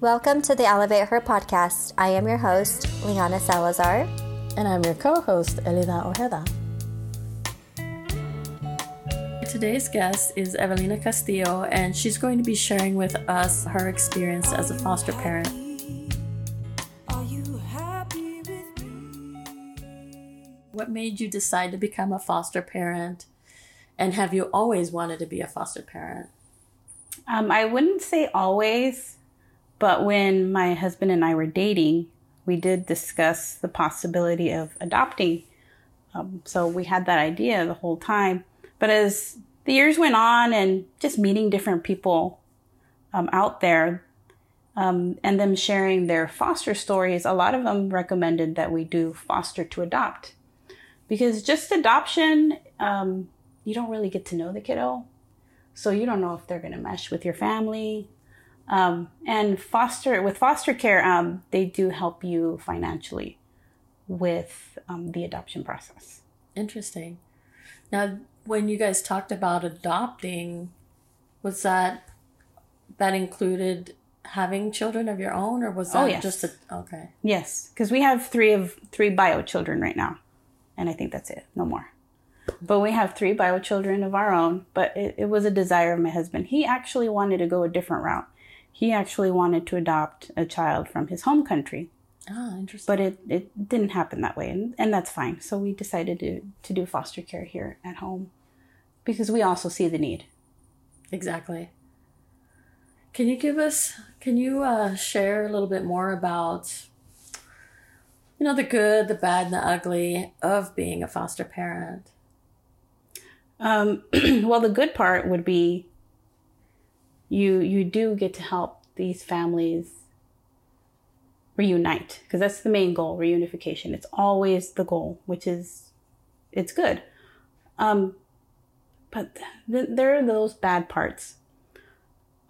Welcome to the Elevate Her podcast. I am your host, Liana Salazar. And I'm your co host, Elida Ojeda. Today's guest is Evelina Castillo, and she's going to be sharing with us her experience as a foster parent. What made you decide to become a foster parent? And have you always wanted to be a foster parent? Um, I wouldn't say always, but when my husband and I were dating, we did discuss the possibility of adopting. Um, so we had that idea the whole time. But as the years went on and just meeting different people um, out there um, and them sharing their foster stories, a lot of them recommended that we do foster to adopt. Because just adoption, um, you don't really get to know the kiddo. So you don't know if they're going to mesh with your family. Um, and foster with foster care, um, they do help you financially with um, the adoption process. Interesting. Now, when you guys talked about adopting, was that that included having children of your own, or was that oh, yes. just a okay? Yes, because we have three of three bio children right now, and I think that's it. No more. But we have three bio children of our own. But it, it was a desire of my husband. He actually wanted to go a different route. He actually wanted to adopt a child from his home country. Ah, interesting. But it, it didn't happen that way, and, and that's fine. So we decided to, to do foster care here at home because we also see the need. Exactly. Can you give us, can you uh, share a little bit more about, you know, the good, the bad, and the ugly of being a foster parent? Um, well, the good part would be you you do get to help these families reunite because that's the main goal reunification. It's always the goal which is it's good. Um, but th- there are those bad parts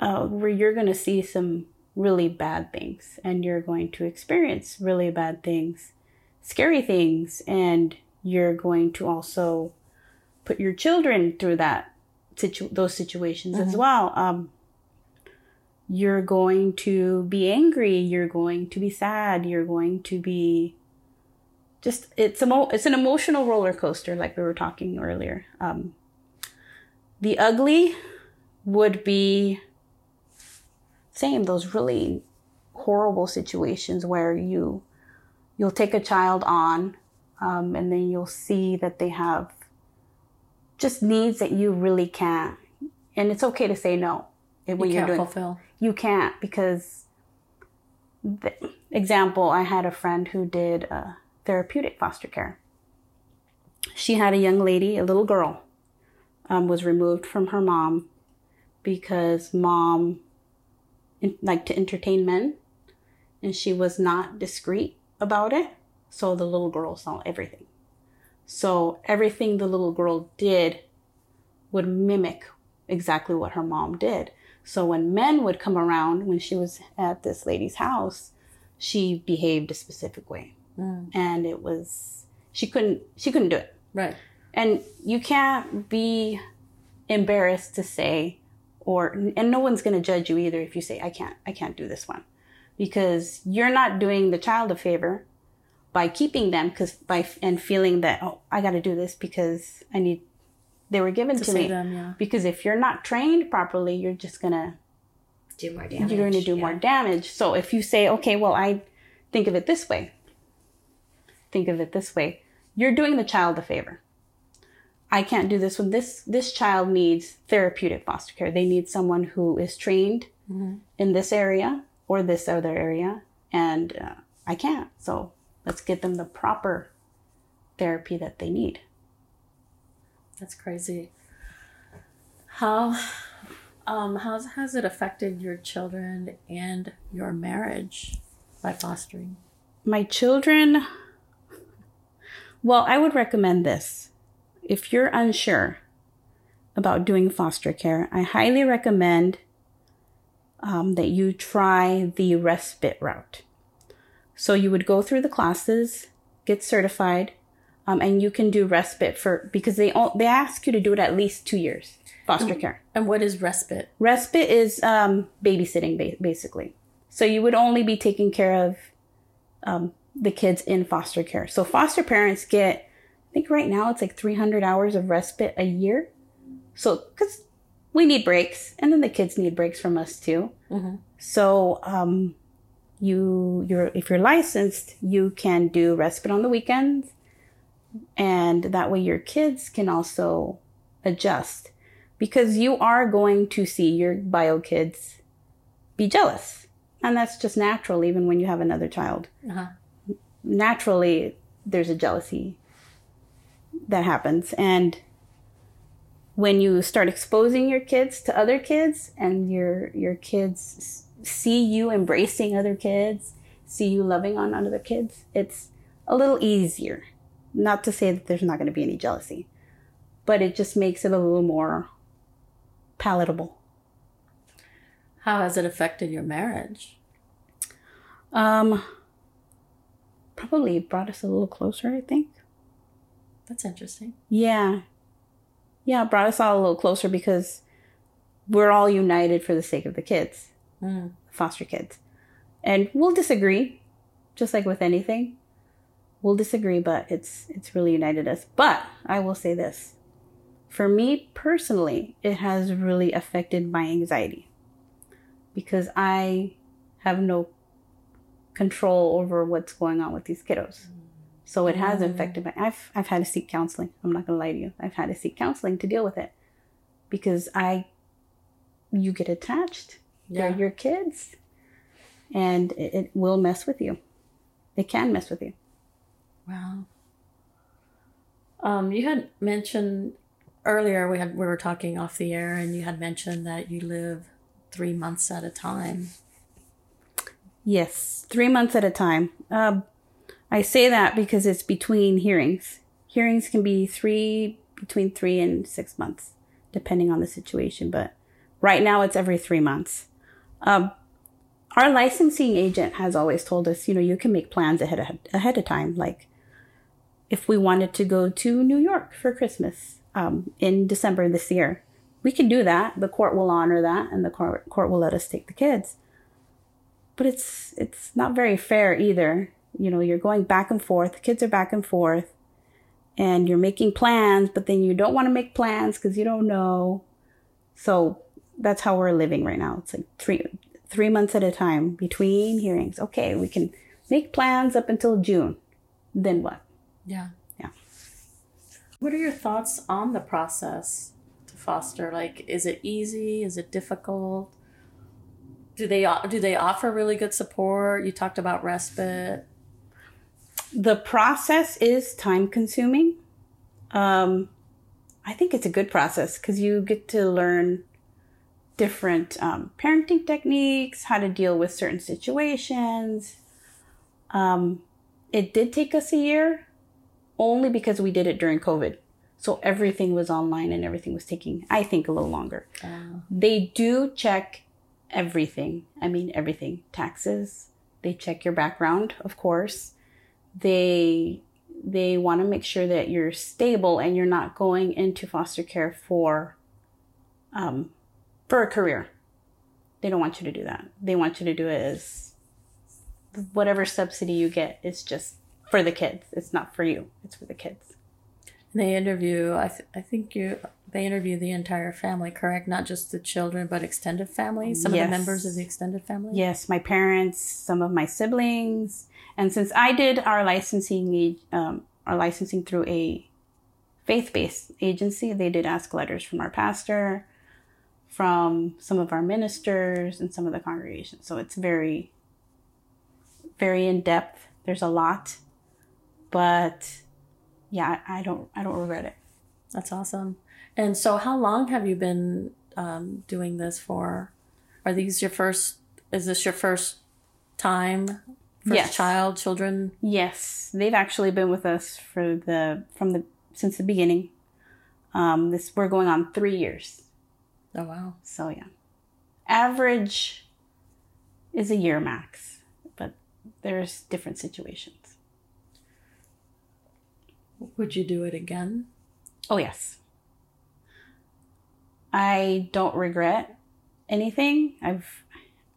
uh, where you're going to see some really bad things and you're going to experience really bad things scary things and you're going to also put your children through that situ- those situations mm-hmm. as well. Um, you're going to be angry. You're going to be sad. You're going to be just it's a it's an emotional roller coaster like we were talking earlier. Um, the ugly would be same those really horrible situations where you you'll take a child on um, and then you'll see that they have just needs that you really can't and it's okay to say no when you are doing fulfill you can't because the example i had a friend who did uh, therapeutic foster care. She had a young lady a little girl um, was removed from her mom because mom in, liked to entertain men and she was not discreet about it. So the little girl saw everything. So everything the little girl did would mimic exactly what her mom did so when men would come around when she was at this lady's house, she behaved a specific way. Mm. And it was she couldn't she couldn't do it. Right. And you can't be embarrassed to say or and no one's going to judge you either if you say I can't I can't do this one. Because you're not doing the child a favor by keeping them cuz by and feeling that oh I got to do this because I need they were given to, to me. Them, yeah. Because if you're not trained properly, you're just gonna do more damage. You're going to do yeah. more damage. So if you say, okay, well, I think of it this way, think of it this way, you're doing the child a favor. I can't do this when this this child needs therapeutic foster care. They need someone who is trained mm-hmm. in this area or this other area, and uh, I can't. So let's get them the proper therapy that they need. That's crazy. How um how's has it affected your children and your marriage by fostering? My children well, I would recommend this. If you're unsure about doing foster care, I highly recommend um, that you try the respite route. So you would go through the classes, get certified, um, and you can do respite for because they all, they ask you to do it at least two years foster care. And what is respite? Respite is um, babysitting, ba- basically. So you would only be taking care of um, the kids in foster care. So foster parents get, I think right now it's like 300 hours of respite a year. So, because we need breaks, and then the kids need breaks from us too. Mm-hmm. So, um, you you're if you're licensed, you can do respite on the weekends, and that way your kids can also adjust because you are going to see your bio kids be jealous, and that's just natural. Even when you have another child, Uh-huh. naturally there's a jealousy that happens, and when you start exposing your kids to other kids and your your kids see you embracing other kids see you loving on other kids it's a little easier not to say that there's not going to be any jealousy but it just makes it a little more palatable How has it affected your marriage? um probably brought us a little closer i think That's interesting. Yeah. Yeah, brought us all a little closer because we're all united for the sake of the kids, Mm. foster kids. And we'll disagree, just like with anything. We'll disagree, but it's it's really united us. But I will say this. For me personally, it has really affected my anxiety because I have no control over what's going on with these kiddos. So it has Mm. affected my. I've I've had to seek counseling. I'm not gonna lie to you. I've had to seek counseling to deal with it because I, you get attached. Yeah. They're your kids, and it, it will mess with you. It can mess with you. Wow. Um, you had mentioned earlier we had we were talking off the air, and you had mentioned that you live three months at a time. Yes, three months at a time. Um, I say that because it's between hearings. Hearings can be three between three and six months, depending on the situation. But right now, it's every three months. Um, our licensing agent has always told us, you know, you can make plans ahead of, ahead of time. Like, if we wanted to go to New York for Christmas um, in December this year, we can do that. The court will honor that, and the court court will let us take the kids but it's it's not very fair either. You know, you're going back and forth. The kids are back and forth, and you're making plans, but then you don't want to make plans because you don't know. So that's how we're living right now. It's like three three months at a time between hearings. Okay, we can make plans up until June. Then what? Yeah. Yeah. What are your thoughts on the process to foster? Like, is it easy? Is it difficult? Do they do they offer really good support? You talked about respite. The process is time consuming. Um, I think it's a good process because you get to learn different um, parenting techniques, how to deal with certain situations. Um, it did take us a year only because we did it during COVID. So everything was online and everything was taking, I think, a little longer. Uh, They do check everything. I mean, everything. Taxes. They check your background, of course. They they want to make sure that you're stable and you're not going into foster care for um for a career. They don't want you to do that. They want you to do it as whatever subsidy you get is just for the kids. It's not for you. It's for the kids. they interview. I th- I think you they interview the entire family, correct? Not just the children, but extended family. Some of the members of the extended family. Yes, my parents, some of my siblings, and since I did our licensing, um, our licensing through a faith-based agency, they did ask letters from our pastor, from some of our ministers, and some of the congregation. So it's very, very in depth. There's a lot, but yeah, I I don't, I don't regret it. That's awesome. And so, how long have you been um, doing this for? Are these your first? Is this your first time? First Yes. child, children. Yes, they've actually been with us for the from the since the beginning. Um, this we're going on three years. Oh wow. So yeah, average is a year max, but there's different situations. Would you do it again? Oh yes, I don't regret anything. I've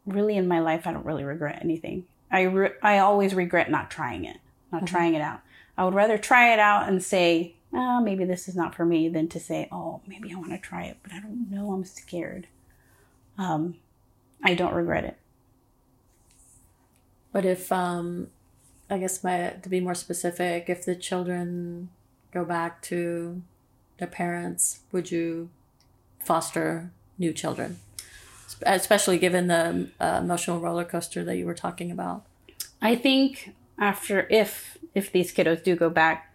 really in my life, I don't really regret anything. I, re- I always regret not trying it, not trying it out. I would rather try it out and say, oh, maybe this is not for me than to say, oh, maybe I want to try it, but I don't know. I'm scared. Um, I don't regret it. But if, um, I guess my to be more specific, if the children go back to their parents, would you foster new children? Especially given the uh, emotional roller coaster that you were talking about. I think after if if these kiddos do go back,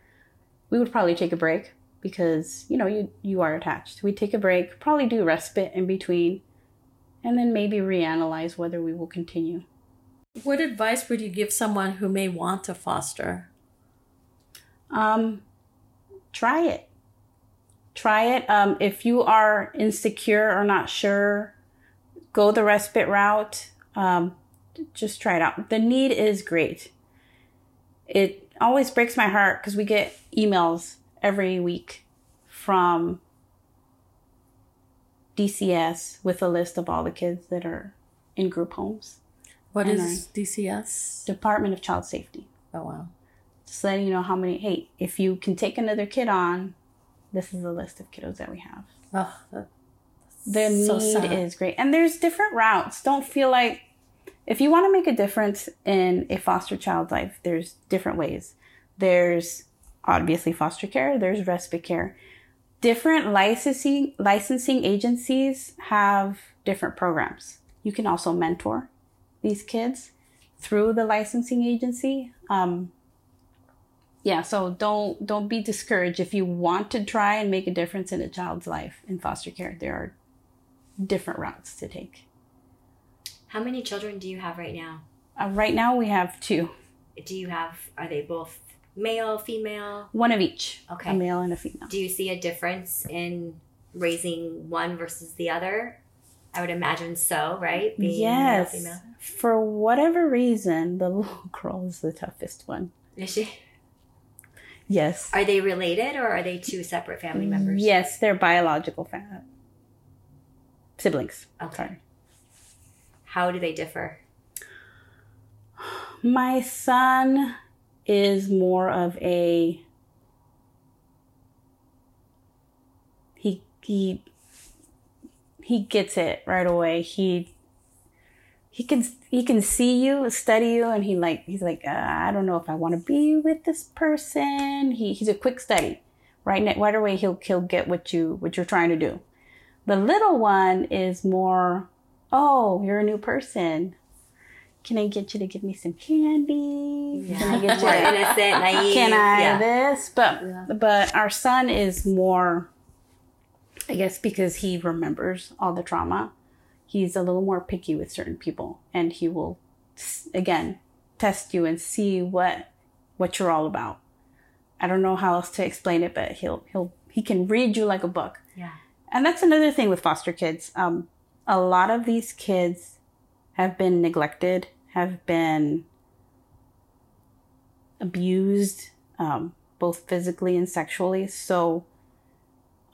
we would probably take a break because you know you you are attached. We take a break, probably do respite in between, and then maybe reanalyze whether we will continue. What advice would you give someone who may want to foster? Um, try it. Try it. Um, if you are insecure or not sure, go the respite route. Um, just try it out. The need is great. It always breaks my heart because we get emails every week from DCS with a list of all the kids that are in group homes. What And DCS? Department of Child Safety. Oh wow. Just letting you know how many, hey, if you can take another kid on, this is the list of kiddos that we have. Oh, The So need sad. is great. And there's different routes. Don't feel like if you want to make a difference in a foster child's life, there's different ways. There's obviously foster care, there's respite care. Different licensing licensing agencies have different programs. You can also mentor these kids through the licensing agency. Um, yeah, so don't don't be discouraged if you want to try and make a difference in a child's life in foster care. There are different routes to take. How many children do you have right now? Uh, right now, we have two, Do you have, are they both male, female? one of each, Okay. a male and a female. Do you see a difference in raising one versus the other? I would imagine so, right? Being yes. male, female. For whatever reason, the little girl is the toughest one. Is she? Yes. Are they related or are they two separate family members? Yes, they're biological fa- siblings. Okay. Sorry. How do they differ? My son is more of a he he he gets it right away. He he can he can see you, study you, and he like he's like uh, I don't know if I want to be with this person. He he's a quick study, right? Right away he'll he'll get what you what you're trying to do. The little one is more, oh, you're a new person. Can I get you to give me some candy? Can I get you innocent, naive. can I yeah. this? But Yeah. but our son is more I guess because he remembers all the trauma. He's a little more picky with certain people and he will again test you and see what what you're all about. I don't know how else to explain it, but he'll he'll he can read you like a book. Yeah. And that's another thing with foster kids. Um, a lot of these kids have been neglected, have been abused, um, both physically and sexually. So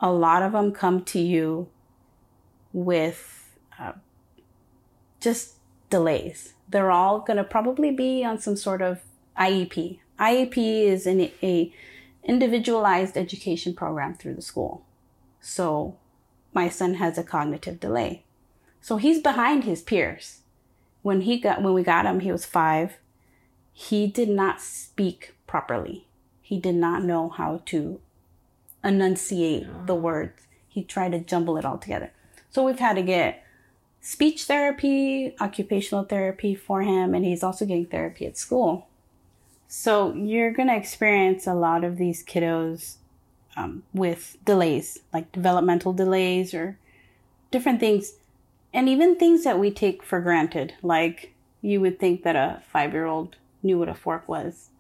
a lot of them come to you with uh, just delays. They're all going to probably be on some sort of IEP. IEP is an a individualized education program through the school. So my son has a cognitive delay. So he's behind his peers. When he got when we got him, he was 5. He did not speak properly. He did not know how to enunciate the words. He tried to jumble it all together. So we've had to get speech therapy, occupational therapy for him, and he's also getting therapy at school. So you're going to experience a lot of these kiddos um, with delays, like developmental delays or different things, and even things that we take for granted. Like you would think that a five year old knew what a fork was.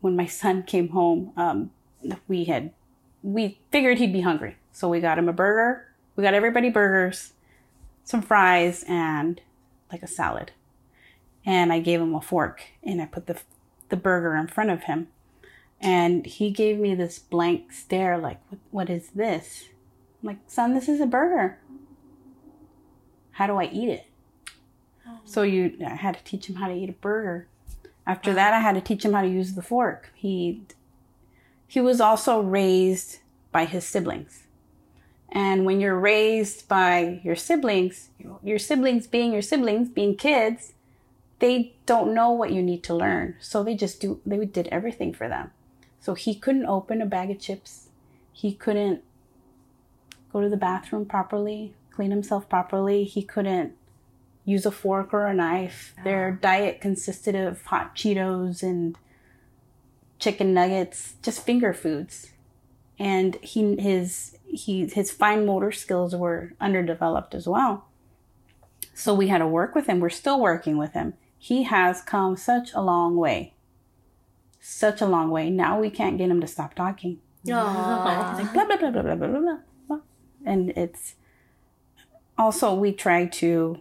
When my son came home, um, we had we figured he'd be hungry, so we got him a burger. We got everybody burgers, some fries, and like a salad. And I gave him a fork, and I put the the burger in front of him and he gave me this blank stare like what, what is this I'm like son this is a burger how do i eat it oh. So you, I had to teach him how to eat a burger. After that, I had to teach him how to use the fork. He, he was also raised by his siblings. And when you're raised by your siblings, your siblings being your siblings, being kids, they don't know what you need to learn. So they just do, they did everything for them. So he couldn't open a bag of chips. He couldn't go to the bathroom properly, clean himself properly. He couldn't use a fork or a knife. Their ah. diet consisted of hot Cheetos and chicken nuggets, just finger foods. And he his he his fine motor skills were underdeveloped as well. So we had to work with him. We're still working with him. He has come such a long way. Such a long way. Now we can't get him to stop talking. Aww. Like blah blah blah blah blah blah blah blah. blah. And it's also we try to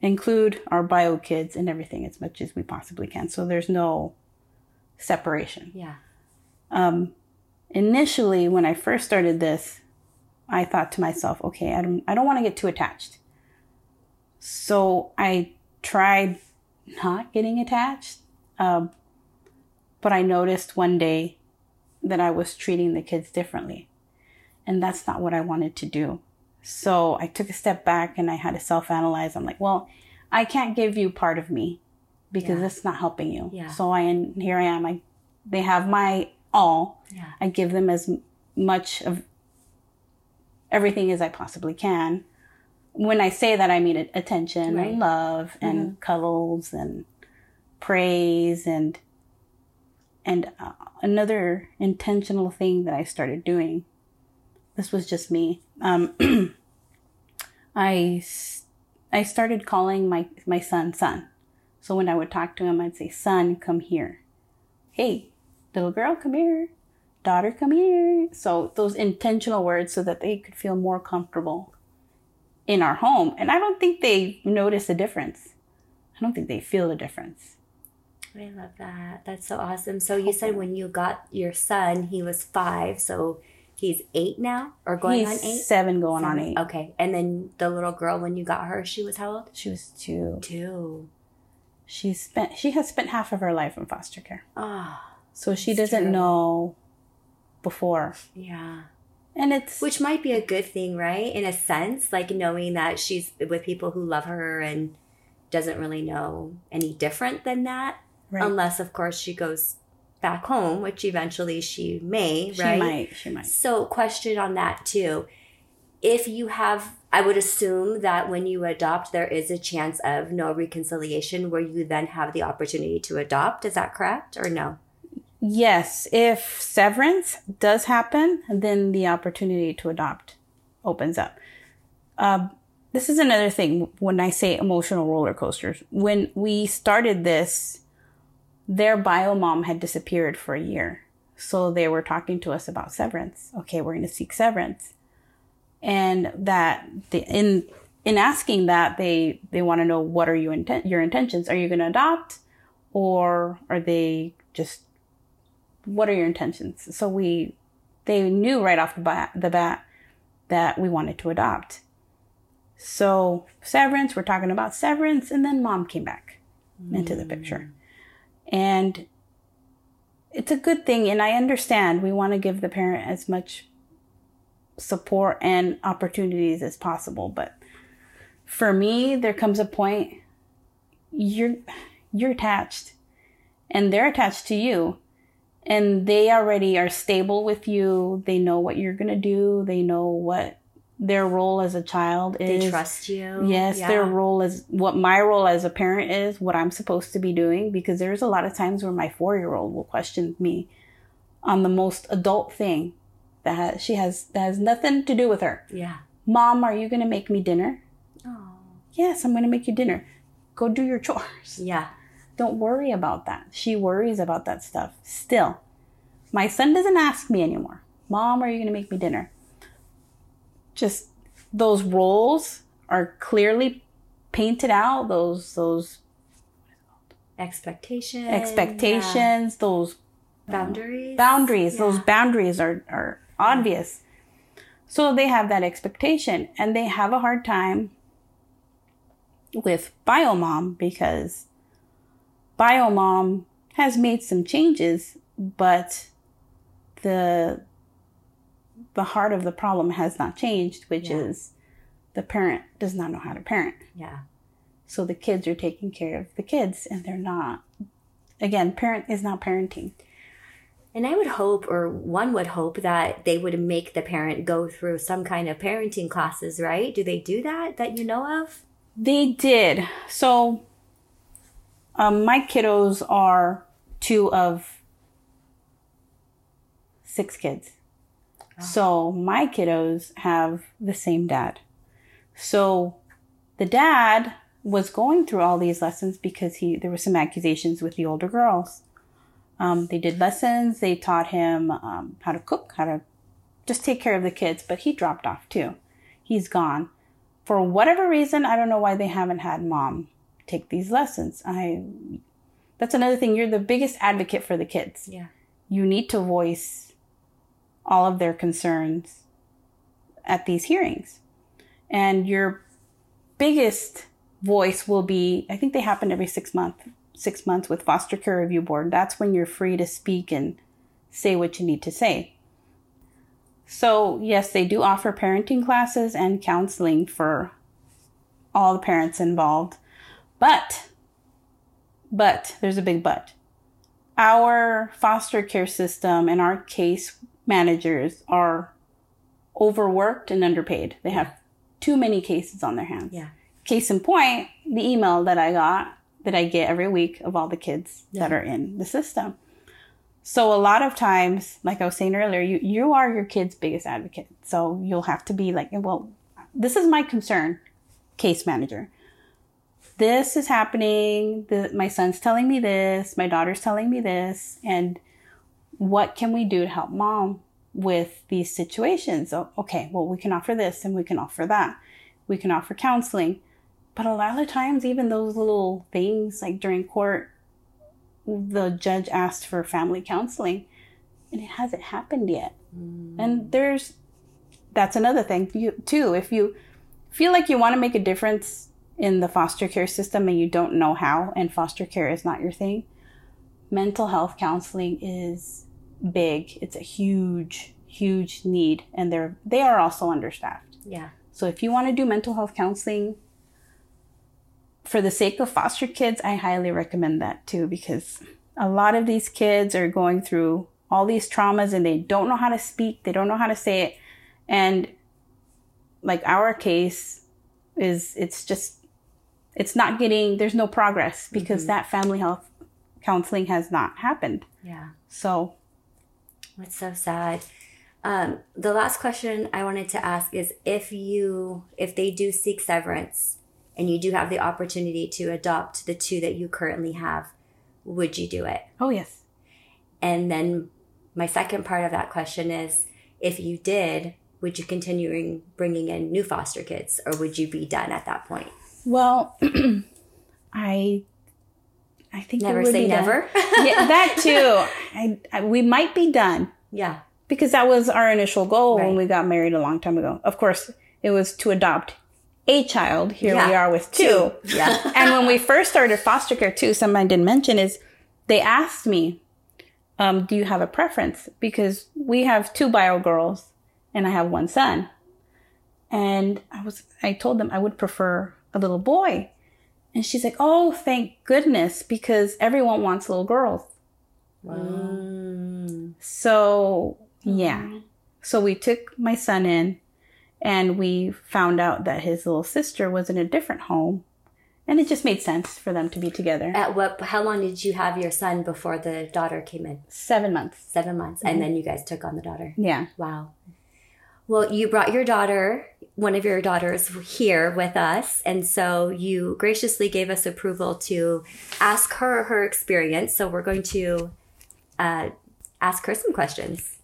include our bio kids in everything as much as we possibly can. So there's no separation. Yeah. Um, initially, when I first started this, I thought to myself, okay, I don't, I don't want to get too attached. So I tried not getting attached. Um, but I noticed one day that I was treating the kids differently. And that's not what I wanted to do. So I took a step back and I had to self analyze. I'm like, well, I can't give you part of me because Yeah. it's not helping you. Yeah. So I, and here I am. I, they have my all. Yeah. I give them as much of everything as I possibly can. When I say that, I mean attention Right. and love and cuddles and praise and and uh, another intentional thing that I started doing. This was just me. Um, I I started calling my my son son. So when I would talk to him, I'd say, "Son, come here." Hey, little girl, come here. Daughter, come here. So those intentional words, so that they could feel more comfortable in our home. And I don't think they notice a difference. I don't think they feel a difference. I love that. That's so awesome. So you said when you got your son, he was five, so he's eight now, or going He's on eight. seven, going on eight. Okay, and then the little girl when you got her, she was how old? She was two. Two. She spent. She has spent half of her life in foster care, Ah, so she doesn't terrible. know before. yeah. And it's Which might be a good thing, right? In a sense, like knowing that she's with people who love her and doesn't really know any different than that, right. unless, of course, she goes back home, which eventually she may, she right? She might. She might. So, question on that too. If you have, I would assume that when you adopt, there is a chance of no reconciliation where you then have the opportunity to adopt. Is that correct or no? Yes, if severance does happen, then the opportunity to adopt opens up. Um, this is another thing when I say emotional roller coasters. When we started this, their bio mom had disappeared for a year. So they were talking to us about severance. Okay, we're going to seek severance. And that the, in in asking that they they want to know what are you inten- your intentions? Are you going to adopt or are they just what are your intentions? So we, they knew right off the bat, the bat that we wanted to adopt. So severance, we're talking about severance, and then mom came back into the picture. Mm. And it's a good thing, and I understand we want to give the parent as much support and opportunities as possible, but for me, there comes a point you're you're attached and they're attached to you and they already are stable with you. They know what you're going to do. They know what their role as a child is. They trust you. Yes, Yeah. their role is what my role as a parent is, what I'm supposed to be doing. Because there's a lot of times where my four year old will question me on the most adult thing that has, she has that has nothing to do with her. Yeah. Mom, are you going to make me dinner? Oh. Yes, I'm going to make you dinner. Go do your chores. Yeah. Don't worry about that. She worries about that stuff still. My son doesn't ask me anymore. Mom, are you going to make me dinner? Just those roles are clearly painted out. Those those Expectation. expectations, those yeah. Boundaries. boundaries. Those boundaries are are obvious. So they have that expectation and they have a hard time with biomom because biomom has made some changes, but the the heart of the problem has not changed, which Yeah. is the parent does not know how to parent. Yeah. So the kids are taking care of the kids and they're not again, parent is not parenting. And I would hope, or one would hope, that they would make the parent go through some kind of parenting classes, right? Do they do that that you know of? They did. So um, my kiddos are two of six kids. So my kiddos have the same dad. So the dad was going through all these lessons because he there were some accusations with the older girls. Um, they did lessons. They taught him um, how to cook, how to just take care of the kids. But he dropped off too. He's gone for whatever reason. I don't know why they haven't had mom take these lessons. I that's another thing. You're the biggest advocate for the kids Yeah. you need to voice all of their concerns at these hearings. And your biggest voice will be I think they happen every 6 month 6 months with foster care review board. That's when you're free to speak and say what you need to say. So, yes, they do offer parenting classes and counseling for all the parents involved. But but there's a big but our foster care system and our case managers are overworked and underpaid. They have too many cases on their hands. Yeah. Case in point, the email that I got that I get every week of all the kids that are in the system. So a lot of times, like I was saying earlier, you, you are your kid's biggest advocate. So you'll have to be like, well, this is my concern, case manager this is happening. The, my son's telling me this. My daughter's telling me this. And what can we do to help mom with these situations? Oh, okay, well, we can offer this and we can offer that. We can offer counseling. But a lot of times, even those little things, like during court, the judge asked for family counseling and it hasn't happened yet. Mm. And there's, that's another thing you, too. If you feel like you want to make a difference in the foster care system and you don't know how and foster care is not your thing, mental health counseling is big. It's a huge, huge need and they're they are also understaffed. Yeah. So if you want to do mental health counseling for the sake of foster kids, I highly recommend that too because a lot of these kids are going through all these traumas and they don't know how to speak, they don't know how to say it. And like our case is it's just it's not getting there's no progress because that family health counseling has not happened. Yeah. So That's so sad. Um, the last question I wanted to ask is if you if they do seek severance and you do have the opportunity to adopt the two that you currently have, would you do it? oh yes. And then my second part of that question is if you did, would you continue bringing in new foster kids or would you be done at that point? Well, I I think Never would say never. yeah, that too. I, I we might be done yeah. because that was our initial goal when we got married a long time ago. Of course, it was to adopt a child. Here we are with two. Yeah. and when we first started foster care too, something I didn't mention is they asked me, um, do you have a preference? Because we have two bio girls and I have one son. And I was I told them I would prefer a little boy. And she's like, Oh, thank goodness, because everyone wants little girls. Mm. So yeah. So we took my son in and we found out that his little sister was in a different home. And it just made sense for them to be together. At what how long did you have your son before the daughter came in? Seven months. Seven months. Mm-hmm. And then you guys took on the daughter. Yeah. Wow. Well, you brought your daughter, one of your daughters, here with us. And so you graciously gave us approval to ask her her experience. So we're going to uh, ask her some questions.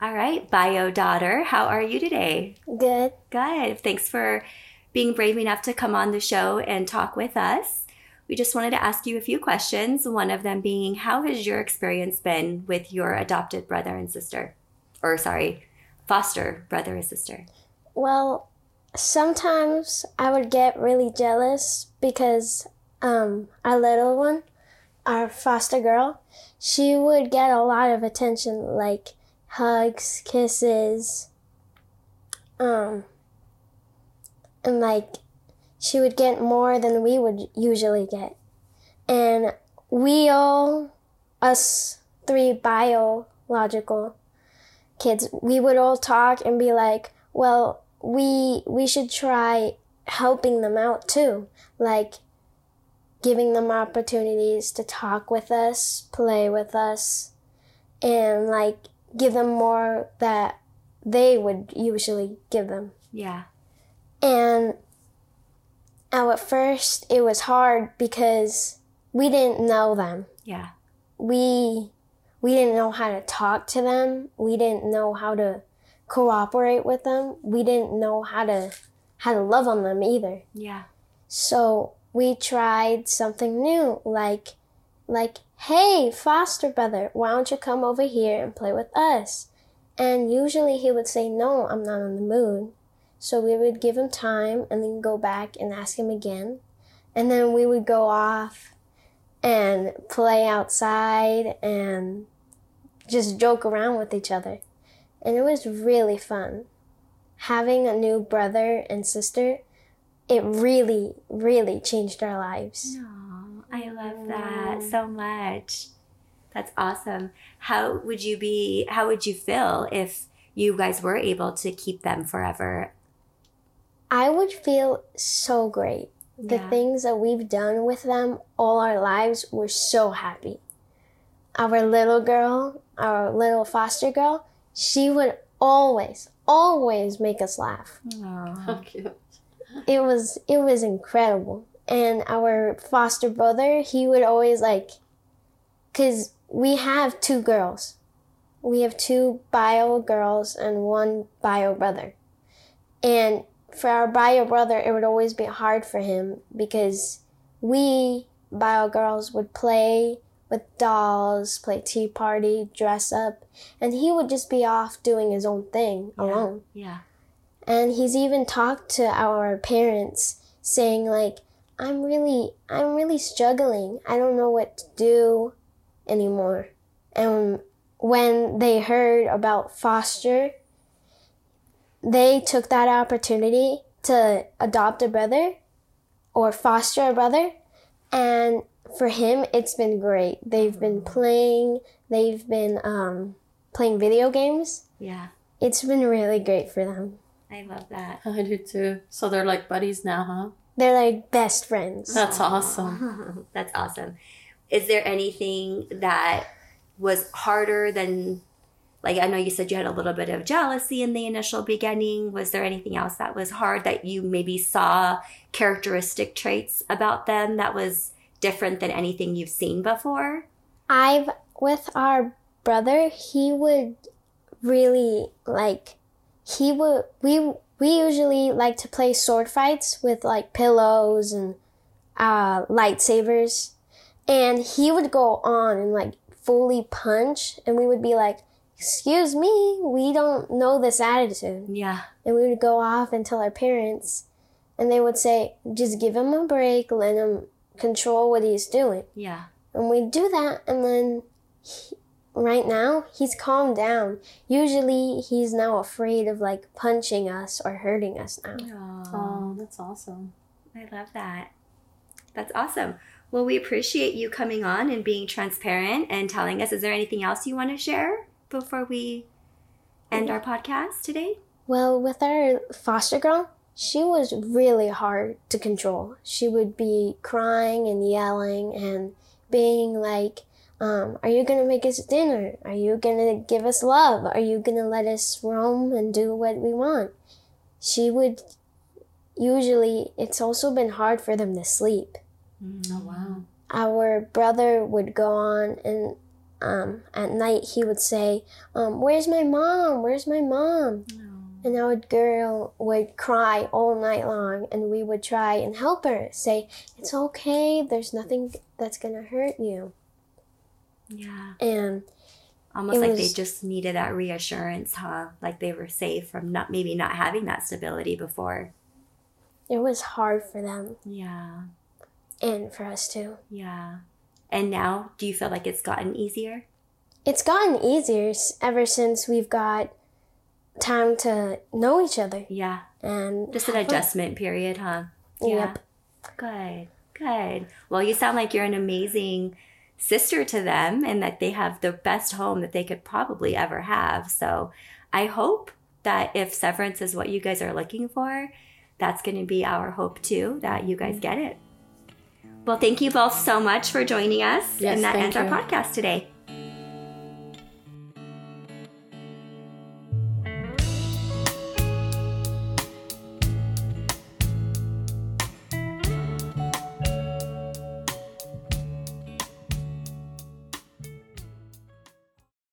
All right, bio daughter, how are you today? Good. Good. Thanks for being brave enough to come on the show and talk with us. We just wanted to ask you a few questions. One of them being, how has your experience been with your adopted brother and sister? Or, sorry, foster brother and sister? Well, sometimes I would get really jealous because um, our little one, our foster girl, she would get a lot of attention, like hugs, kisses, um, and like she would get more than we would usually get. And we all, us three biological kids, we would all talk and be like, well, we we should try helping them out too, like giving them opportunities to talk with us, play with us, and like give them more that they would usually give them. Yeah. And now at first it was hard because we didn't know them. Yeah. We we didn't know how to talk to them. We didn't know how to cooperate with them. We didn't know how to how to love on them either. Yeah. So we tried something new, like like, hey, foster brother, why don't you come over here and play with us? And usually he would say, no, I'm not in the mood. So we would give him time and then go back and ask him again. And then we would go off and play outside and just joke around with each other. And it was really fun. Having a new brother and sister, it really, really changed our lives. Oh, I love that mm. so much. That's awesome. How would you be how would you feel if you guys were able to keep them forever? I would feel so great. The Yeah. things that we've done with them all our lives, we're so happy. Our little girl, our little foster girl, she would always, always make us laugh. Oh. cute. It was it was incredible. And our foster brother, he would always like cuz we have two girls. We have two bio girls and one bio brother. And for our bio brother, it would always be hard for him because we bio girls would play with dolls, play tea party, dress up, and he would just be off doing his own thing alone. Yeah. And he's even talked to our parents saying like, I'm really I'm really struggling. I don't know what to do anymore. And when they heard about foster, they took that opportunity to adopt a brother or foster a brother. And for him, it's been great. They've been playing, they've been um, playing video games. Yeah. It's been really great for them. I love that. I do too. So they're like buddies now, huh? They're like best friends. That's awesome. That's awesome. Is there anything that was harder than like I know you said you had a little bit of jealousy in the initial beginning. Was there anything else that was hard that you maybe saw characteristic traits about them that was different than anything you've seen before? I've with our brother, he would really like he would we we usually like to play sword fights with like pillows and uh lightsabers and he would go on and like fully punch and we would be like excuse me we don't know this attitude Yeah. and we would go off and tell our parents and they would say just give him a break let him control what he's doing Yeah. and we'd do that and then he, right now he's calmed down usually he's now afraid of like punching us or hurting us now Oh, Oh, that's awesome. I love that. That's awesome. Well, we appreciate you coming on and being transparent and telling us. Is there anything else you want to share before we end our podcast today? well with our foster girl she was really hard to control she would be crying and yelling and being like um, are you gonna make us dinner are you gonna give us love are you gonna let us roam and do what we want she would usually it's also been hard for them to sleep Oh wow. our brother would go on and um, at night he would say, um, Where's my mom? Where's my mom? And our girl would cry all night long, and we would try and help her. Say, It's okay, there's nothing that's gonna hurt you. Yeah. And Almost like they just needed that reassurance, huh? Like they were safe from not maybe not having that stability before. it was hard for them Yeah. and for us too. Yeah. And now, do you feel like it's gotten easier? It's gotten easier ever since we've got time to know each other Yeah. and Just an adjustment period, huh? Yep. Good. Good. Well, you sound like you're an amazing sister to them and that they have the best home that they could probably ever have. So I hope that if severance is what you guys are looking for, that's going to be our hope too, that you guys get it. Well, thank you both so much for joining us. Yes, and that ends our podcast today.